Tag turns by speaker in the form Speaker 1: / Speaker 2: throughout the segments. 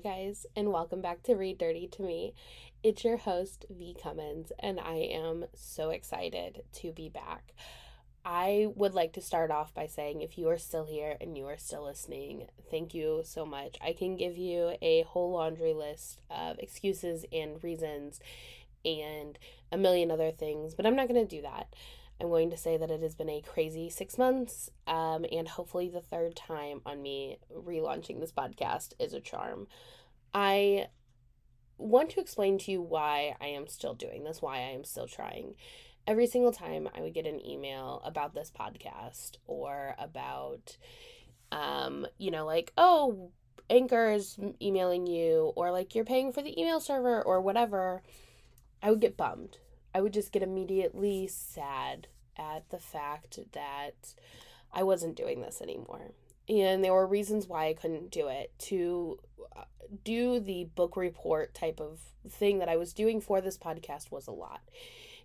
Speaker 1: Guys, and welcome back to Read Dirty to Me. It's your host, V. Cummins, and I am so excited to be back. I would like to start off by saying if you are still here and you are still listening, thank you so much. I can give you a whole laundry list of excuses and reasons and a million other things, but I'm not going to do that. I'm going to say that it has been a crazy six months, um, and hopefully the third time on me relaunching this podcast is a charm. I want to explain to you why I am still doing this, why I am still trying. Every single time I would get an email about this podcast or about, um, you know, like, oh, Anchor is emailing you, or like you're paying for the email server, or whatever, I would get bummed I would just get immediately sad at the fact that I wasn't doing this anymore. And there were reasons why I couldn't do it. To uh, do the book report type of thing that I was doing for this podcast was a lot.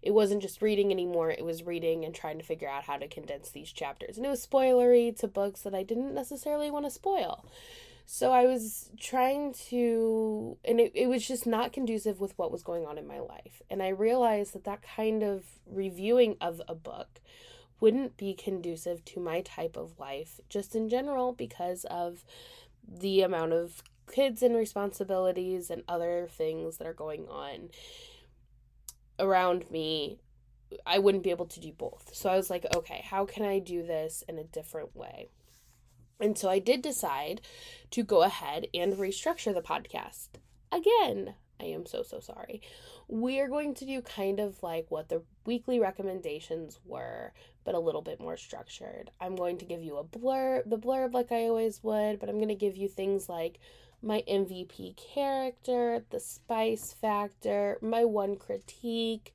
Speaker 1: It wasn't just reading anymore, it was reading and trying to figure out how to condense these chapters. And it was spoilery to books that I didn't necessarily want to spoil. So I was trying to, and it, it was just not conducive with what was going on in my life. And I realized that that kind of reviewing of a book wouldn't be conducive to my type of life, just in general, because of the amount of kids and responsibilities and other things that are going on around me. I wouldn't be able to do both. So I was like, okay, how can I do this in a different way? And so I did decide to go ahead and restructure the podcast. Again, I am so, so sorry. We are going to do kind of like what the weekly recommendations were, but a little bit more structured. I'm going to give you a blurb, the blurb like I always would, but I'm going to give you things like my MVP character, the spice factor, my one critique,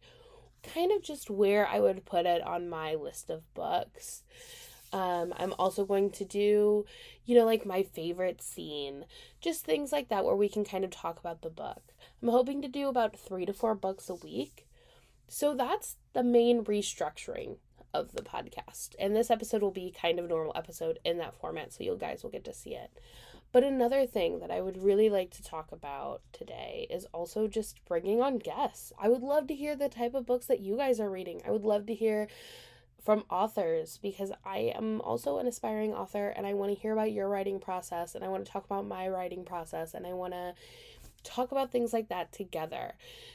Speaker 1: kind of just where I would put it on my list of books. Um, I'm also going to do, you know, like my favorite scene, just things like that where we can kind of talk about the book. I'm hoping to do about three to four books a week. So that's the main restructuring of the podcast. And this episode will be kind of a normal episode in that format, so you guys will get to see it. But another thing that I would really like to talk about today is also just bringing on guests. I would love to hear the type of books that you guys are reading. I would love to hear from authors because I am also an aspiring author and I want to hear about your writing process and I want to talk about my writing process and I want to talk about things like that together.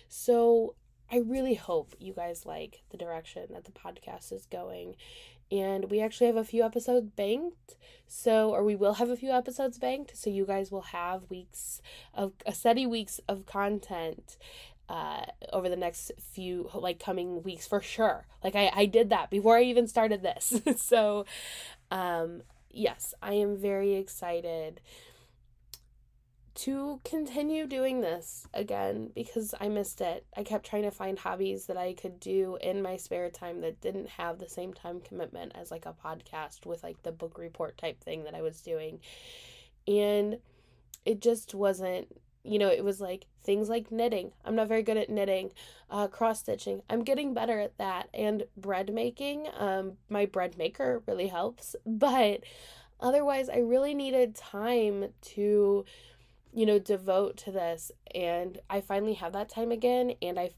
Speaker 1: So I really hope you guys like the direction that the podcast is going. And we actually have a few episodes banked. So, or we will have a few episodes banked. So, you guys will have weeks of a steady weeks of content uh, over the next few like coming weeks for sure. Like I, I did that before I even started this. so um yes, I am very excited to continue doing this again because I missed it. I kept trying to find hobbies that I could do in my spare time that didn't have the same time commitment as like a podcast with like the book report type thing that I was doing. And it just wasn't you know, it was like things like knitting. I'm not very good at knitting, uh, cross stitching. I'm getting better at that. And bread making, um, my bread maker really helps. But otherwise, I really needed time to, you know, devote to this. And I finally have that time again. And I,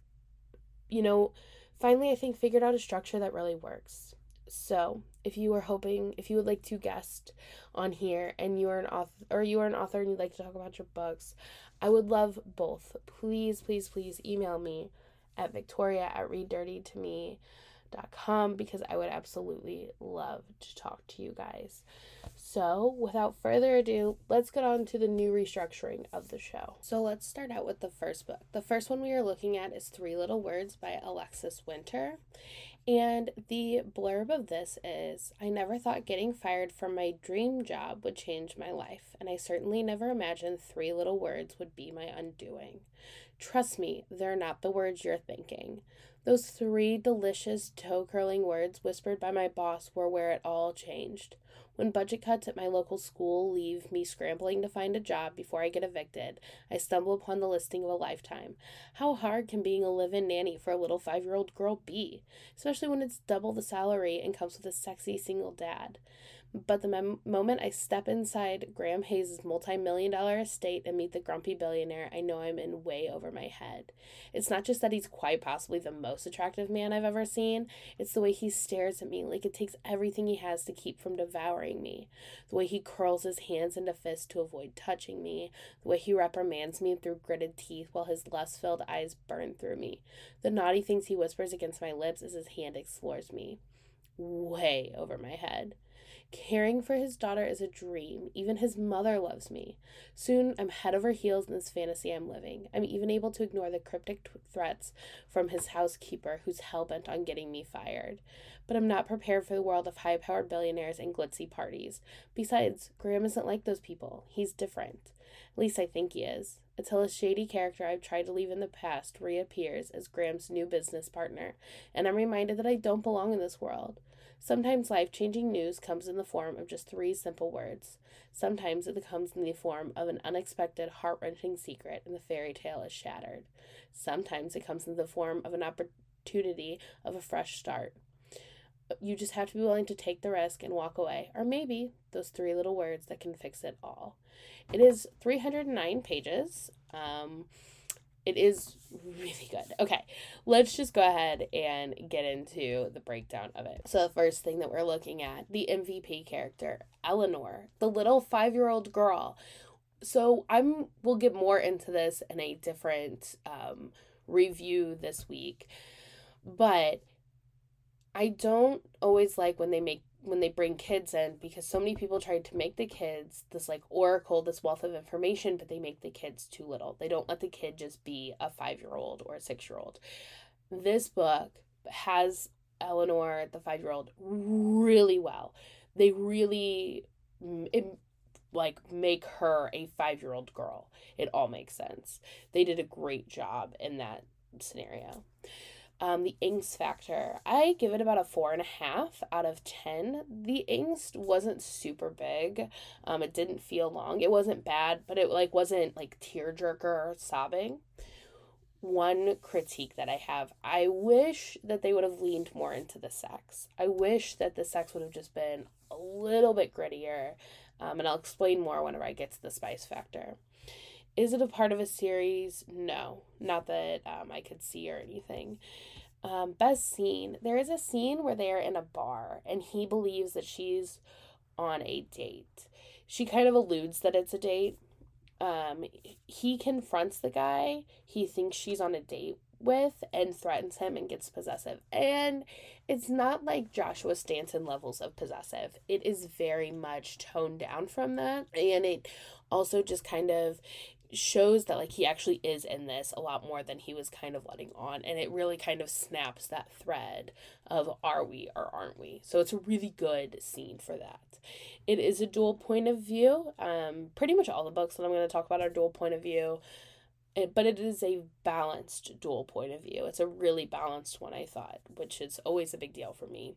Speaker 1: you know, finally, I think figured out a structure that really works. So, if you are hoping, if you would like to guest on here and you are an author or you are an author and you'd like to talk about your books, I would love both. Please, please, please email me at victoria at readdirtytome.com because I would absolutely love to talk to you guys. So, without further ado, let's get on to the new restructuring of the show. So, let's start out with the first book. The first one we are looking at is Three Little Words by Alexis Winter. And the blurb of this is I never thought getting fired from my dream job would change my life, and I certainly never imagined three little words would be my undoing. Trust me, they're not the words you're thinking. Those three delicious toe curling words whispered by my boss were where it all changed. When budget cuts at my local school leave me scrambling to find a job before I get evicted, I stumble upon the listing of a lifetime. How hard can being a live in nanny for a little five year old girl be? Especially when it's double the salary and comes with a sexy single dad. But the mem- moment I step inside Graham Hayes' multi million dollar estate and meet the grumpy billionaire, I know I'm in way over my head. It's not just that he's quite possibly the most attractive man I've ever seen, it's the way he stares at me like it takes everything he has to keep from devouring me. The way he curls his hands into fists to avoid touching me. The way he reprimands me through gritted teeth while his lust filled eyes burn through me. The naughty things he whispers against my lips as his hand explores me. Way over my head. Caring for his daughter is a dream. Even his mother loves me. Soon I'm head over heels in this fantasy I'm living. I'm even able to ignore the cryptic t- threats from his housekeeper, who's hell bent on getting me fired. But I'm not prepared for the world of high powered billionaires and glitzy parties. Besides, Graham isn't like those people. He's different. At least I think he is. Until a shady character I've tried to leave in the past reappears as Graham's new business partner, and I'm reminded that I don't belong in this world. Sometimes life changing news comes in the form of just three simple words. Sometimes it comes in the form of an unexpected, heart wrenching secret, and the fairy tale is shattered. Sometimes it comes in the form of an opportunity of a fresh start. You just have to be willing to take the risk and walk away, or maybe those three little words that can fix it all. It is 309 pages. Um, it is really good. Okay, let's just go ahead and get into the breakdown of it. So, the first thing that we're looking at the MVP character, Eleanor, the little five year old girl. So, I'm we'll get more into this in a different um, review this week, but I don't always like when they make when they bring kids in because so many people tried to make the kids this like oracle, this wealth of information, but they make the kids too little. They don't let the kid just be a five year old or a six year old. This book has Eleanor, the five year old, really well. They really it, like make her a five year old girl. It all makes sense. They did a great job in that scenario. Um, the angst factor, I give it about a four and a half out of 10. The angst wasn't super big. Um, it didn't feel long. It wasn't bad, but it like wasn't like tearjerker or sobbing. One critique that I have, I wish that they would have leaned more into the sex. I wish that the sex would have just been a little bit grittier. Um, and I'll explain more whenever I get to the spice factor. Is it a part of a series? No, not that um, I could see or anything. Um, best scene. There is a scene where they are in a bar and he believes that she's on a date. She kind of alludes that it's a date. Um, he confronts the guy he thinks she's on a date with and threatens him and gets possessive. And it's not like Joshua Stanton levels of possessive. It is very much toned down from that. And it also just kind of shows that like he actually is in this a lot more than he was kind of letting on and it really kind of snaps that thread of are we or aren't we? So it's a really good scene for that. It is a dual point of view um pretty much all the books that i'm going to talk about are dual point of view it, but it is a balanced dual point of view. It's a really balanced one i thought which is always a big deal for me.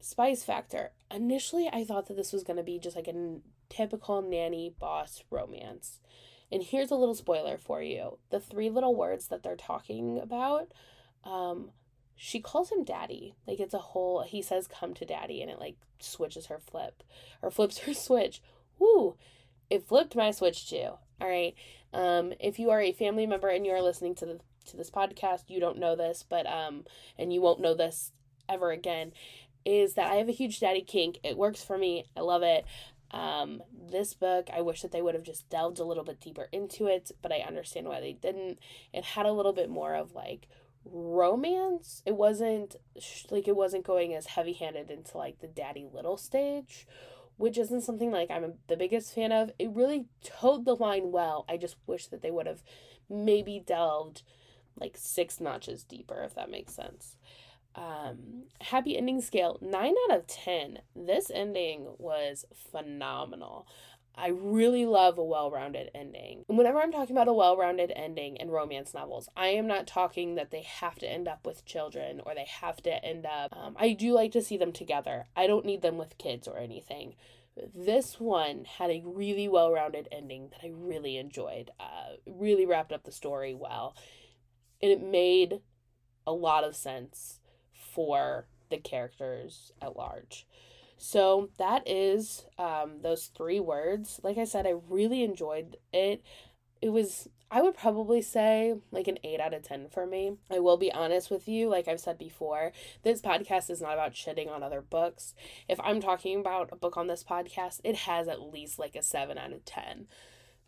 Speaker 1: Spice factor. Initially i thought that this was going to be just like a typical nanny boss romance and here's a little spoiler for you the three little words that they're talking about, um, she calls him daddy. Like it's a whole, he says, come to daddy, and it like switches her flip or flips her switch. Woo! It flipped my switch too. All right. Um, if you are a family member and you are listening to the to this podcast, you don't know this, but um, and you won't know this ever again, is that I have a huge daddy kink. It works for me. I love it. Um, this book, I wish that they would have just delved a little bit deeper into it, but I understand why they didn't. It had a little bit more of like romance. It wasn't like it wasn't going as heavy handed into like the daddy little stage, which isn't something like I'm the biggest fan of. It really towed the line well. I just wish that they would have maybe delved like six notches deeper, if that makes sense um happy ending scale 9 out of 10 this ending was phenomenal. I really love a well-rounded ending. And whenever i'm talking about a well-rounded ending in romance novels i am not talking that they have to end up with children or they have to end up um, i do like to see them together. I don't need them with kids or anything. This one had a really well-rounded ending that i really enjoyed uh, really wrapped up the story well. And it made a lot of sense for the characters at large. So that is um, those three words. Like I said, I really enjoyed it. It was, I would probably say, like an 8 out of 10 for me. I will be honest with you, like I've said before, this podcast is not about shitting on other books. If I'm talking about a book on this podcast, it has at least like a 7 out of 10.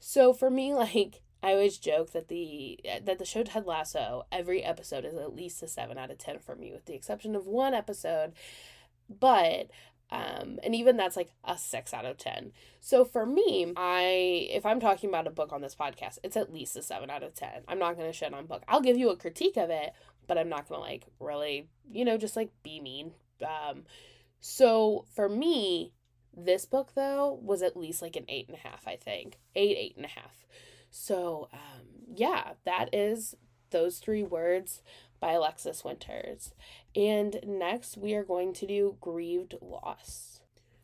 Speaker 1: So for me, like, I always joke that the that the show Ted Lasso, every episode is at least a seven out of ten for me, with the exception of one episode. But um, and even that's like a six out of ten. So for me, I if I'm talking about a book on this podcast, it's at least a seven out of ten. I'm not gonna shit on book. I'll give you a critique of it, but I'm not gonna like really, you know, just like be mean. Um, so for me, this book though was at least like an eight and a half. I think eight, eight and a half. So um, yeah, that is those three words by Alexis Winters. And next, we are going to do Grieved Loss.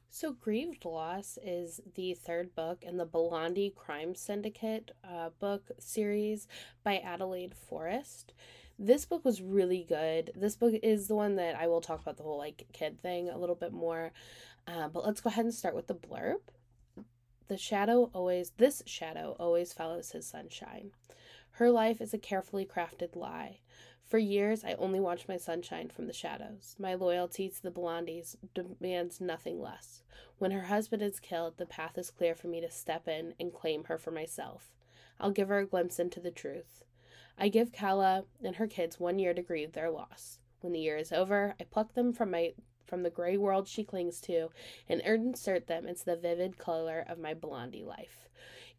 Speaker 1: So, Grieved Loss is the third book in the Bellandi Crime Syndicate uh, book series by Adelaide Forrest. This book was really good. This book is the one that I will talk about the whole like kid thing a little bit more. Uh, but let's go ahead and start with the blurb. The shadow always, this shadow always follows his sunshine. Her life is a carefully crafted lie. For years, I only watched my sunshine from the shadows. My loyalty to the Bellandis demands nothing less. When her husband is killed, the path is clear for me to step in and claim her for myself. I'll give her a glimpse into the truth. I give Kala and her kids one year to grieve their loss. When the year is over, I pluck them from my from the gray world she clings to and insert them into the vivid color of my Bellandi life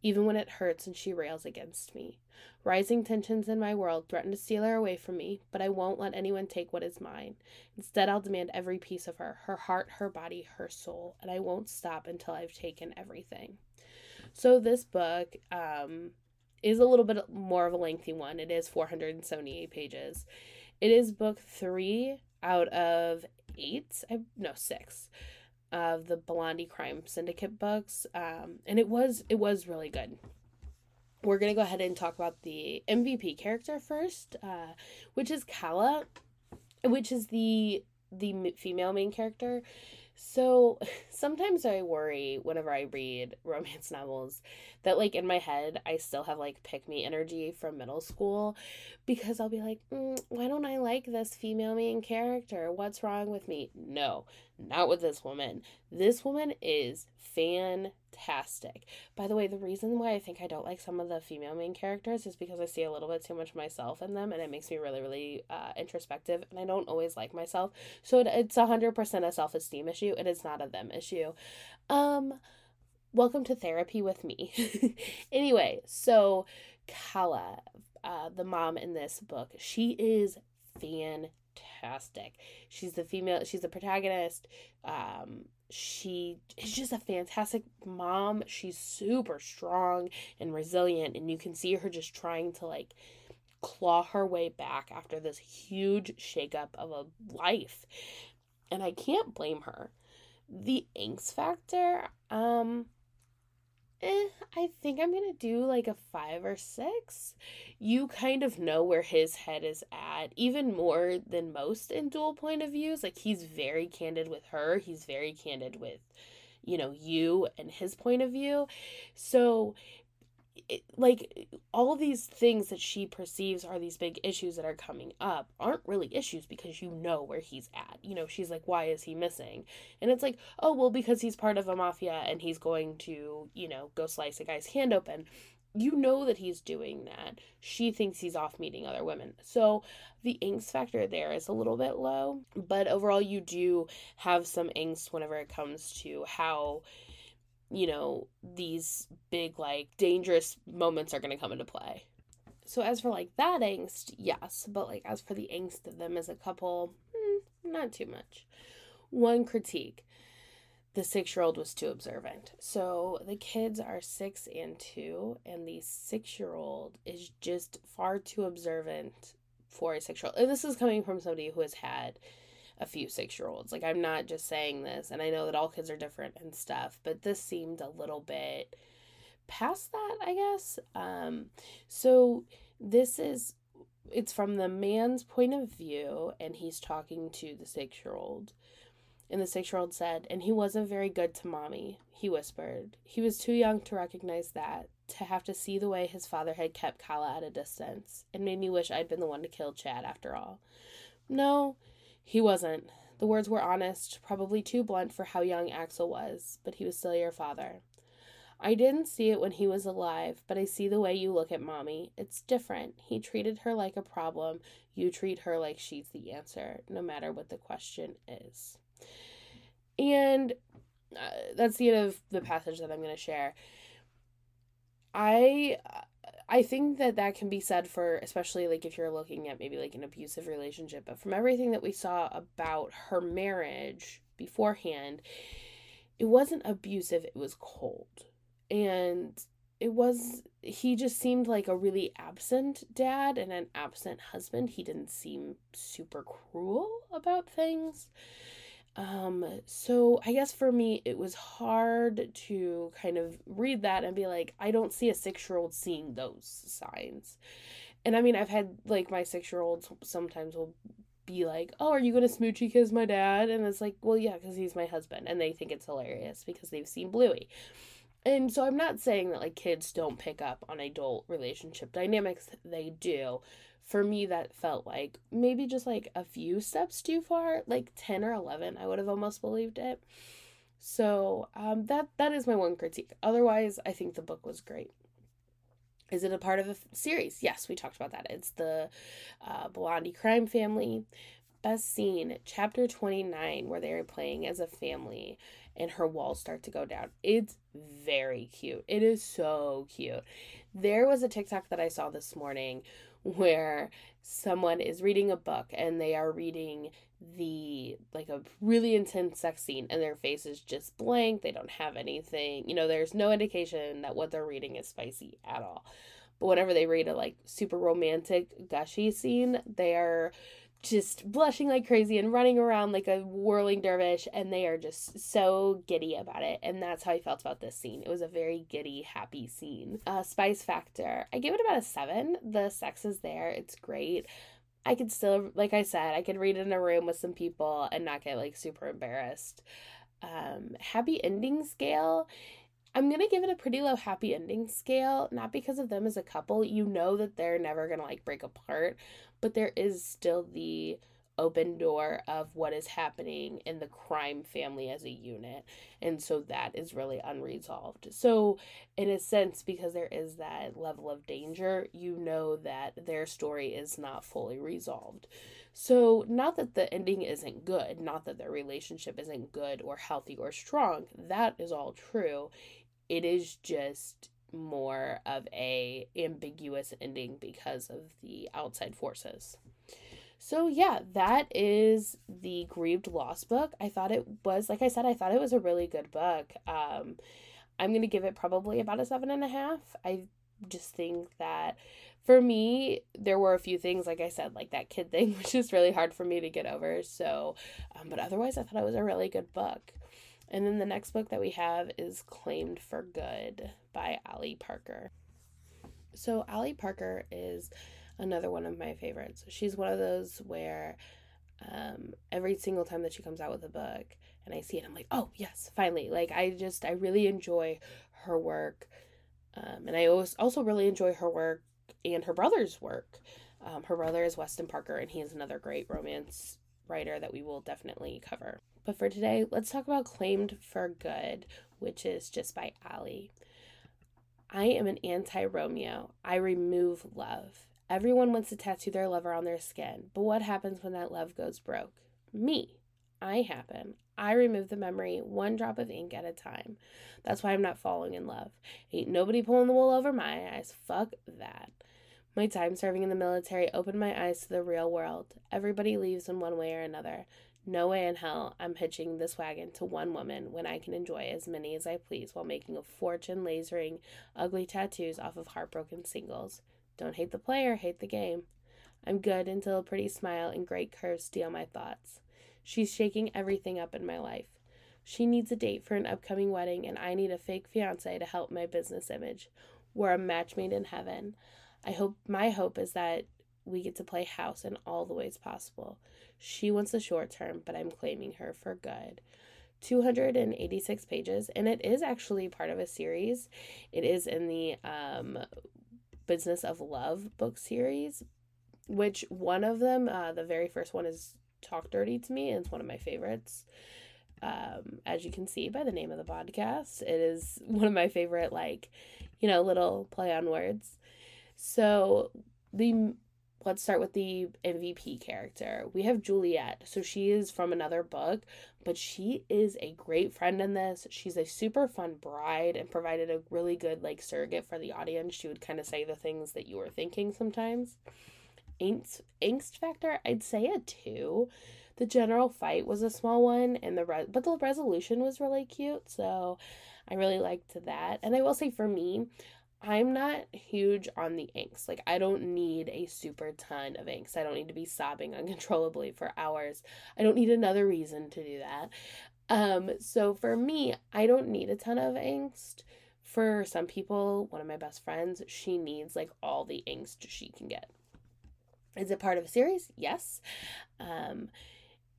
Speaker 1: even when it hurts and she rails against me. Rising tensions in my world threaten to steal her away from me, but I won't let anyone take what is mine. Instead, I'll demand every piece of her her heart, her body, her soul, and I won't stop until I've taken everything. So, this book um, is a little bit more of a lengthy one. It is 478 pages. It is book three out of eight, I, no, six of the Bellandi Crime Syndicate books, um, and it was it was really good. We're gonna go ahead and talk about the MVP character first, uh, which is Kala, which is the the female main character. So sometimes I worry whenever I read romance novels that, like, in my head, I still have like pick me energy from middle school because I'll be like, mm, why don't I like this female main character? What's wrong with me? No, not with this woman. This woman is fantastic. By the way, the reason why I think I don't like some of the female main characters is because I see a little bit too much myself in them and it makes me really, really uh, introspective and I don't always like myself. So it, it's 100% a self esteem issue. It is not a them issue. Um, welcome to therapy with me. anyway, so Kala, uh, the mom in this book, she is fantastic. She's the female, she's the protagonist. Um, she is just a fantastic mom. She's super strong and resilient, and you can see her just trying to like claw her way back after this huge shakeup of a life. And I can't blame her. The angst factor, um, eh, I think I'm gonna do like a five or six. You kind of know where his head is at, even more than most in dual point of views. Like he's very candid with her, he's very candid with, you know, you and his point of view. So it, like all these things that she perceives are these big issues that are coming up aren't really issues because you know where he's at. You know, she's like, why is he missing? And it's like, oh, well, because he's part of a mafia and he's going to, you know, go slice a guy's hand open. You know that he's doing that. She thinks he's off meeting other women. So the angst factor there is a little bit low, but overall, you do have some angst whenever it comes to how you know, these big, like, dangerous moments are going to come into play. So, as for like that angst, yes, but like as for the angst of them as a couple, mm, not too much. One critique the six year old was too observant. So the kids are six and two, and the six year old is just far too observant for a six year old. And this is coming from somebody who has had a few six year olds. Like, I'm not just saying this, and I know that all kids are different and stuff, but this seemed a little bit past that, I guess. Um, so, this is it's from the man's point of view, and he's talking to the six year old. And the six year old said, And he wasn't very good to mommy, he whispered. He was too young to recognize that, to have to see the way his father had kept Kala at a distance. It made me wish I'd been the one to kill Chad after all. No, he wasn't. The words were honest, probably too blunt for how young Axel was, but he was still your father. I didn't see it when he was alive, but I see the way you look at mommy. It's different. He treated her like a problem. You treat her like she's the answer, no matter what the question is. And uh, that's the end of the passage that I'm going to share. I I think that that can be said for especially like if you're looking at maybe like an abusive relationship, but from everything that we saw about her marriage beforehand, it wasn't abusive, it was cold. And it was he just seemed like a really absent dad and an absent husband. He didn't seem super cruel about things um so i guess for me it was hard to kind of read that and be like i don't see a 6 year old seeing those signs and i mean i've had like my 6 year olds sometimes will be like, "Oh, are you gonna smoochie kiss my dad?" And it's like, "Well, yeah, because he's my husband," and they think it's hilarious because they've seen Bluey. And so I'm not saying that like kids don't pick up on adult relationship dynamics, they do. For me that felt like maybe just like a few steps too far, like 10 or 11, I would have almost believed it. So, um that that is my one critique. Otherwise, I think the book was great. Is it a part of a series? Yes, we talked about that. It's the uh, Bellandi crime family. Best scene, chapter 29, where they are playing as a family and her walls start to go down. It's very cute. It is so cute. There was a TikTok that I saw this morning where someone is reading a book and they are reading the like a really intense sex scene and their face is just blank. They don't have anything. You know, there's no indication that what they're reading is spicy at all. But whenever they read a like super romantic gushy scene, they are just blushing like crazy and running around like a whirling dervish and they are just so giddy about it. And that's how i felt about this scene. It was a very giddy happy scene. Uh, spice factor i give it about a seven. The sex is there. It's great. I could still like i said i could read it in a room with some people and not get like super embarrassed. Um happy ending scale. I'm to give it a pretty low happy ending scale, not because of them as a couple. You know that they're never to like break apart, but there is still the open door of what is happening in the crime family as a unit. And so that is really unresolved. So, in a sense, because there is that level of danger, you know that their story is not fully resolved. So, not that the ending isn't good, not that their relationship isn't good or healthy or strong, that is all true. It is just more of a ambiguous ending because of the outside forces. So yeah, that is the Grieved loss book. I thought it was, like I said, I thought it was a really good book. Um, I'm gonna give it probably about a seven and a half. I just think that for me, there were a few things, like I said, like that kid thing, which is really hard for me to get over. So, um, but otherwise, I thought it was a really good book. And then the next book that we have is Claimed for Good by Ali Parker. So, Ali Parker is another one of my favorites. She's one of those where um, every single time that she comes out with a book and I see it, I'm like, oh, yes, finally. Like, I just, I really enjoy her work. Um, and I also really enjoy her work and her brother's work. Um, her brother is Weston Parker, and he is another great romance writer that we will definitely cover. But for today, let's talk about Claimed for Good, which is just by Ali. I am an anti Romeo. I remove love. Everyone wants to tattoo their lover on their skin, but what happens when that love goes broke? Me. I happen. I remove the memory one drop of ink at a time. That's why I'm not falling in love. Ain't nobody pulling the wool over my eyes. Fuck that. My time serving in the military opened my eyes to the real world. Everybody leaves in one way or another. No way in hell I'm hitching this wagon to one woman when I can enjoy as many as I please while making a fortune lasering ugly tattoos off of heartbroken singles. Don't hate the player, hate the game. I'm good until a pretty smile and great curves steal my thoughts. She's shaking everything up in my life. She needs a date for an upcoming wedding, and I need a fake fiance to help my business image. We're a match made in heaven. I hope my hope is that we get to play house in all the ways possible. She wants the short term, but I'm claiming her for good. 286 pages, and it is actually part of a series. It is in the um, Business of Love book series, which one of them, uh, the very first one, is Talk Dirty to Me, and it's one of my favorites. Um, as you can see by the name of the podcast, it is one of my favorite, like, you know, little play on words. So the let's start with the MVP character. We have Juliet. So she is from another book, but she is a great friend in this. She's a super fun bride and provided a really good like surrogate for the audience. She would kind of say the things that you were thinking sometimes. Angst, angst factor, I'd say a 2. The general fight was a small one and the re- but the resolution was really cute. So I really liked that. And I will say for me, I'm not huge on the angst. Like, I don't need a super ton of angst. I don't need to be sobbing uncontrollably for hours. I don't need another reason to do that. Um, so for me, I don't need a ton of angst. For some people, one of my best friends, she needs like all the angst she can get. Is it part of a series? Yes. Um,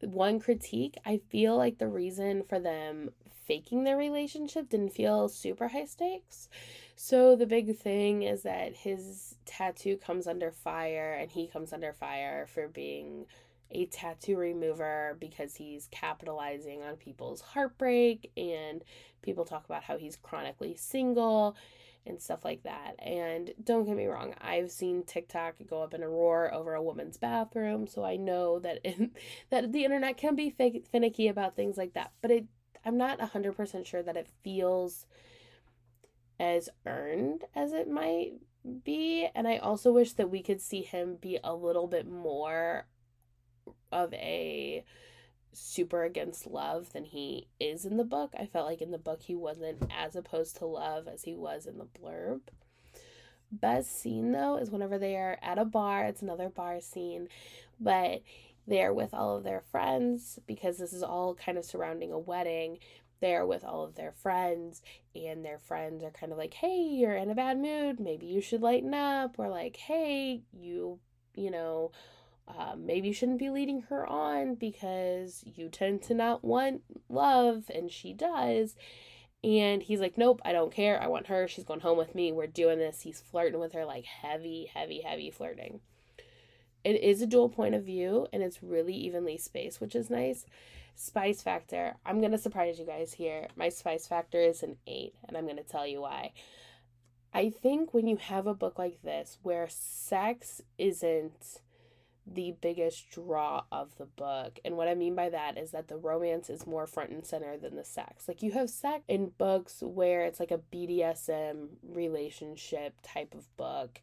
Speaker 1: one critique, I feel like the reason for them faking their relationship didn't feel super high stakes. So the big thing is that his tattoo comes under fire and he comes under fire for being a tattoo remover because he's capitalizing on people's heartbreak and people talk about how he's chronically single and stuff like that. And don't get me wrong, I've seen TikTok go up in a roar over a woman's bathroom, so I know that in, that the internet can be finicky about things like that. But it I'm not 100% sure that it feels as earned as it might be. And I also wish that we could see him be a little bit more of a super against love than he is in the book. I felt like in the book he wasn't as opposed to love as he was in the blurb. Best scene though is whenever they are at a bar, it's another bar scene, but they're with all of their friends because this is all kind of surrounding a wedding there with all of their friends and their friends are kind of like hey you're in a bad mood. Maybe you should lighten up. Or like hey you you know uh, maybe you shouldn't be leading her on because you tend to not want love and she does. And he's like nope i don't care. I want her. She's going home with me. We're doing this. He's flirting with her like heavy heavy heavy flirting it is a dual point of view and it's really evenly spaced which is nice Spice factor. I'm going to surprise you guys here. My spice factor is an 8, and I'm going to tell you why. I think when you have a book like this where sex isn't the biggest draw of the book. And what I mean by that is that the romance is more front and center than the sex. Like you have sex in books where it's like a BDSM relationship type of book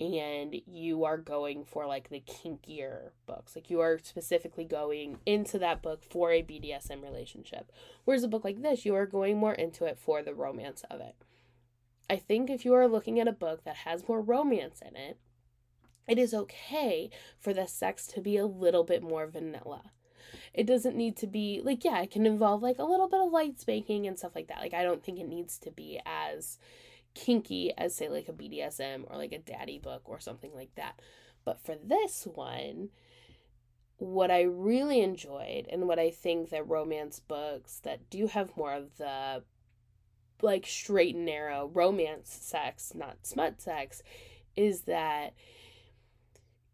Speaker 1: and you are going for like the kinkier books. Like you are specifically going into that book for a BDSM relationship. Whereas a book like this, you are going more into it for the romance of it. I think if you are looking at a book that has more romance in it, it is okay for the sex to be a little bit more vanilla. It doesn't need to be like, yeah, it can involve like a little bit of light spanking and stuff like that. Like, I don't think it needs to be as kinky as say like a BDSM or like a daddy book or something like that. But for this one, what I really enjoyed and what I think that romance books that do have more of the like straight and narrow romance sex, not smut sex, is that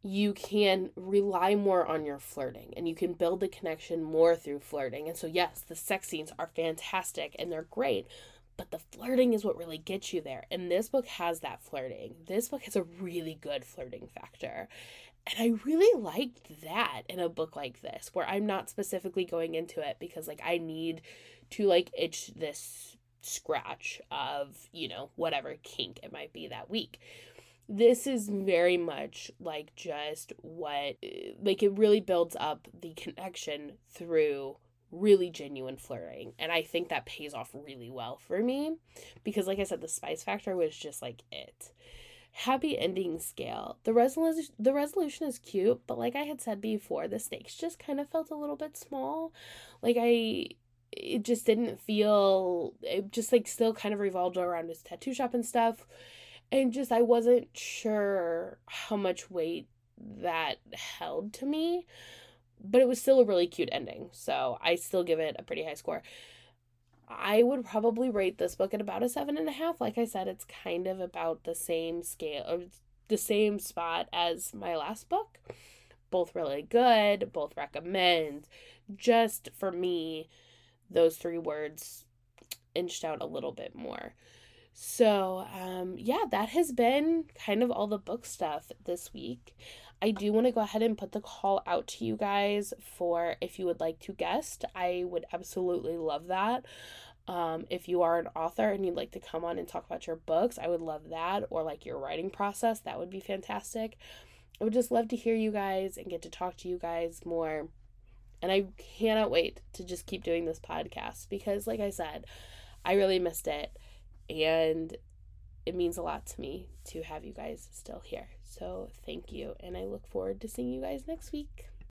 Speaker 1: you can rely more on your flirting and you can build the connection more through flirting. And so, yes, the sex scenes are fantastic and they're great, but the flirting is what really gets you there. And this book has that flirting. This book has a really good flirting factor. And I really liked that in a book like this, where I'm not specifically going into it because, like, I need to, like, itch this scratch of, you know, whatever kink it might be that week. This is very much like just what, like, it really builds up the connection through really genuine flirting and i think that pays off really well for me because like i said the spice factor was just like it. Happy ending scale. The resolution the resolution is cute but like i had said before the stakes just kind of felt a little bit small. Like i it just didn't feel it just like still kind of revolved around his tattoo shop and stuff and just i wasn't sure how much weight that held to me, but it was still a really cute ending. So I still give it a pretty high score. I would probably rate this book at about a seven and a half. Like I said, it's kind of about the same scale, or the same spot as my last book. Both really good, both recommend. Just for me, those three words inched out a little bit more. So, um, yeah, that has been kind of all the book stuff this week. I do want to go ahead and put the call out to you guys for if you would like to guest. I would absolutely love that. Um, if you are an author and you'd like to come on and talk about your books, I would love that. Or like your writing process, that would be fantastic. I would just love to hear you guys and get to talk to you guys more. And I cannot wait to just keep doing this podcast because, like I said, I really missed it. And it means a lot to me to have you guys still here. So thank you. And I look forward to seeing you guys next week.